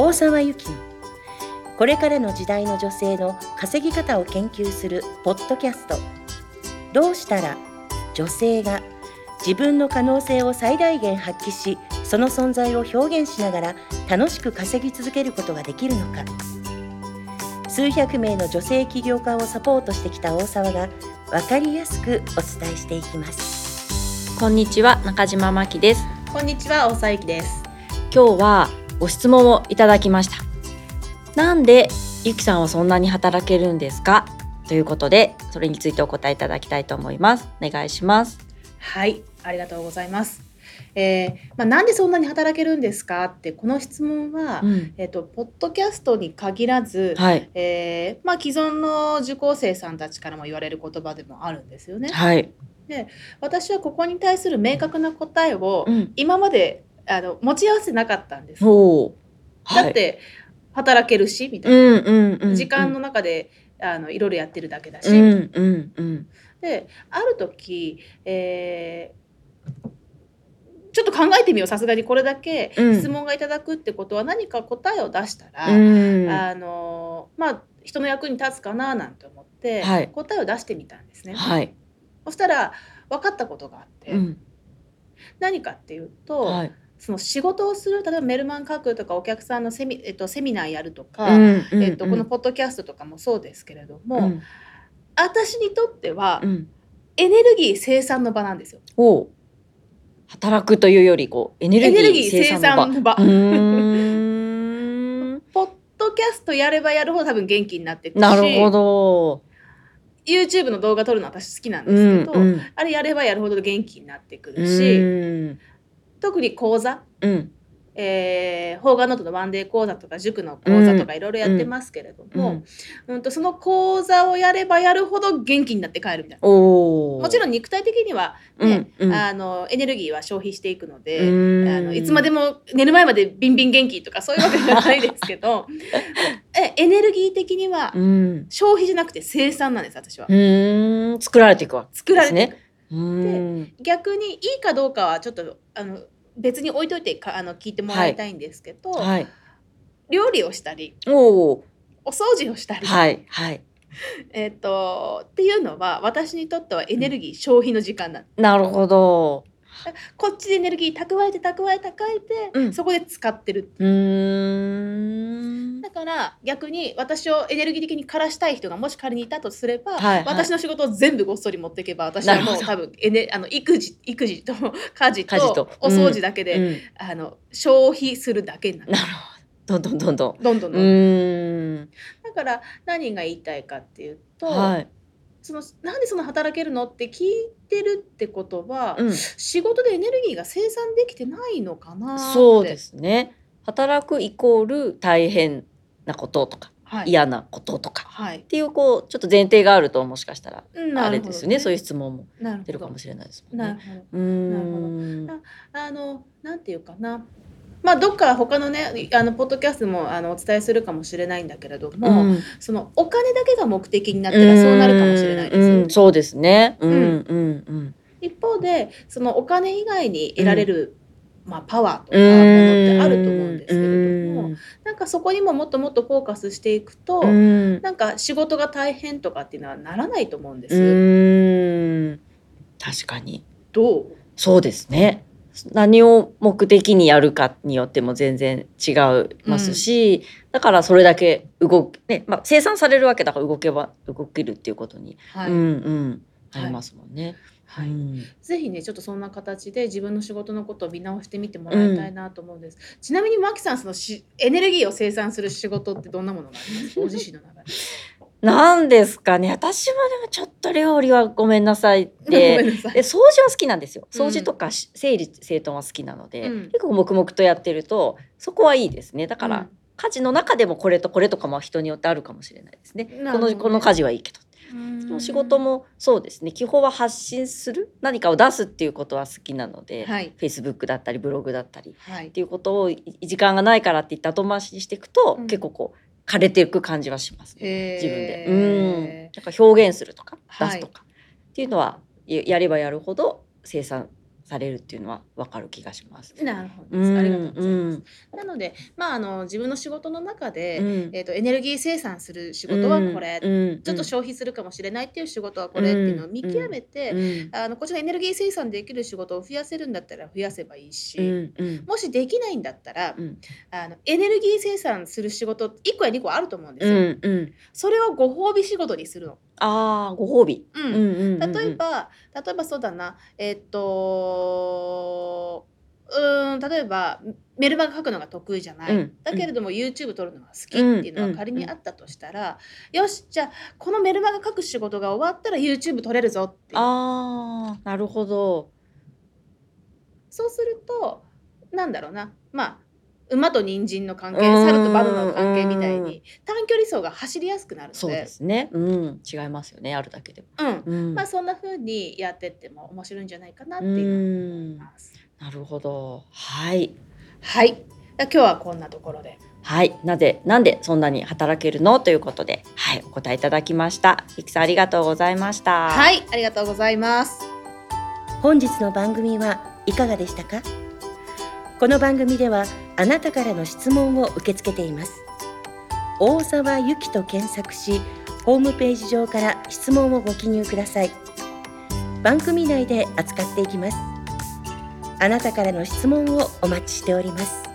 大沢由紀のこれからの時代の女性の稼ぎ方を研究するポッドキャスト。どうしたら女性が自分の可能性を最大限発揮しその存在を表現しながら楽しく稼ぎ続けることができるのか。数百名の女性起業家をサポートしてきた大沢が分かりやすくお伝えしていきます。こんにちは中島真希です。こんにちは大沢由紀です。今日はご質問をいただきました。なんでゆきさんはそんなに働けるんですか？ということでそれについてお答えいただきたいと思います。お願いします。はいありがとうございます。えーまあ、なんでそんなに働けるんですか？ってこの質問は、うん。えっとポッドキャストに限らず、はい。えーまあ、既存の受講生さんたちからも言われる言葉でもあるんですよね。はい。私はここに対する明確な答えをうん。今まであの持ち合わせてなかったんです。だって働けるしみたいうんな、時間の中であのいろいろやってるだけだし、うんうんうん。である時、えーちょっと考えてみようさすがにこれだけうん。質問がいただくってことは何か答えを出したら、うん。あのまあ人の役に立つかななんて思って、はい。答えを出してみたんですね。はい。そしたら分かったことがあって、うん。何かっていうと、はいその仕事をする例えばメルマン書くとかお客さんのセミ,、えっと、セミナーやるとか、うんうんえっと、このポッドキャストとかもそうですけれども、うん。私にとってはうん。エネルギー生産の場なんですよ。働くというよりこうエネルギー生生産の場。ポッドキャストやればやるほど多分元気になっていくしなるほど。YouTube の動画撮るの私好きなんでうすけど、んうん。あれやればやるほど元気になってくうるし、ん特に講座、うん。えー、フォーガーノートのワンデー講座とか塾の講座とかいろいろやってますけれども、うん。とその講座をやればやるほど元気になって帰るみたいな。もちろん肉体的にはね、うんうん。あのエネルギーは消費していくので、うん。あのいつまでも寝る前までビンビン元気とかそういうわけじゃないですけど えエネルギー的にはうん。消費じゃなくて生産なんです私は。うーん。作られていくわけ作られていくで逆にいいかどうかはちょっとあの別に置いといてかあの聞いてもらいたいんですけど、はい。料理をしたりおお。お掃除をしたり、はいはい。えっとっていうのは私にとってはエネルギー消費の時間なんですなるほど。こっちでエネルギー蓄えて蓄え蓄えて、うんそこで使ってるうーん。だから逆に私をエネルギー的に枯らしたい人がもし仮にいたとすれば、はいはい私の仕事を全部ごっそり持っていけば私はもう多分エネあの育児育児と 家事と家事とお掃除だけで、うんあの消費するだけになるなるほど。どんどんどんどん。うどんどんどん。だから何が言いたいかっていうと、はい。そのなんでその働けるのって聞いてるってことは、うん。仕事でエネルギーが生産できてないのかなってそうですね。働くイコール大変なこととかはい、嫌なこととか。はい。っていうこうちょっと前提があるともしかしたらうんあれですよね。そういうう質問も出るかもしれないですもんね。あのなんていうかな。まあどっか他のねあのポッドキャストもあのお伝えするかもしれないんだけれども、うん。そのお金だけが目的になったらそうなるかもしれないですよ、うんうん。そうですね。うんうん。うんうん。一方でそのお金以外に得られる、まあ、パワーとかものってあると思うんですけれども、なんかそこにももっともっとフォーカスしていくと、うん。うんなんか仕事が大変とかっていうのはならないと思うんです。うん。確かに。どう？そうですね。何を目的にやるかによっても全然違いますし、だからそれだけ動く、ねまあ、生産されるわけだから動けば動けるっていうことに、はい。うんうんありますもんね。はい。うん。ぜひねちょっとそんな形で自分の仕事のことを見直してみてもらいたいなと思うんです。ちなみにマキさんそのしエネルギーを生産する仕事ってどんなものがありますか？ご自身の中で。なんですかね。私はでもちょっと料理はごめんなさいって。で掃除は好きなんですよ。うん。掃除とかし整理整頓は好きなので、うん。結構黙々とやってるとそこはいいですね。だから、うん。家事の中でもこれとこれとかも人によってあるかもしれないですね。ね。のこの家事はいいけどうん。でも仕事もそうですね。基本は発信する何かを出すっていうことは好きなので、はい、Facebook だったりブログだったりっはい。ていうことをい時間がないからって言って後回しにしていくと、うん。結構こう枯れていく感じはしますね。自自分で。うん。なんか表現するとかはい。出すとか、っていうのはややればやるほど生産されるっていうのはわかる気がします。なるほどうんありがとうございます。うん。なので、まあ、あの自分の仕事の中で、うん。えー、とエネルギー生産する仕事はこれ、うん。ちょっと消費するかもしれないっていう仕事はこれっていうのを見極めて、うん。あのこっちがエネルギー生産できる仕事を増やせるんだったら増やせばいいし、もしできないんだったら、うん。あのエネルギー生産する仕事1個や2個あると思うんですうよ。それをご褒美仕事にするの。ああご褒美。うん。うんうんうんうん。例えば例えばそうだな。えっとうーん例えばメルマガ書くのが得意じゃない、うん。だけれども YouTube 撮るのが好きっていうのが仮にあったとしたら、よしじゃあこのメルマガ書く仕事が終わったら YouTube 撮れるぞっていう。ああなるほど。そうするとなんだろうな。まあ馬と人参の関係うん猿とバナナの関係みたいうんに短距離走が走りやすくなるのでそうですね。うん違いますよねあるだけでも。うんうんまあそんな風にやってっても面白いんじゃないかなってういう思いんます。なるほどはい。はい。今日はこんなところで。はい、なぜ、なんでそんなに働けるの？ということで、はい、お答えいただきました。いきさんありがとうございました。はい、ありがとうございます。本日の番組はいかがでしたか？この番組ではあなたからの質問を受け付けています。大沢ゆきと検索しホームページ上から質問をご記入ください。番組内で扱っていきます。あなたからの質問をお待ちしております。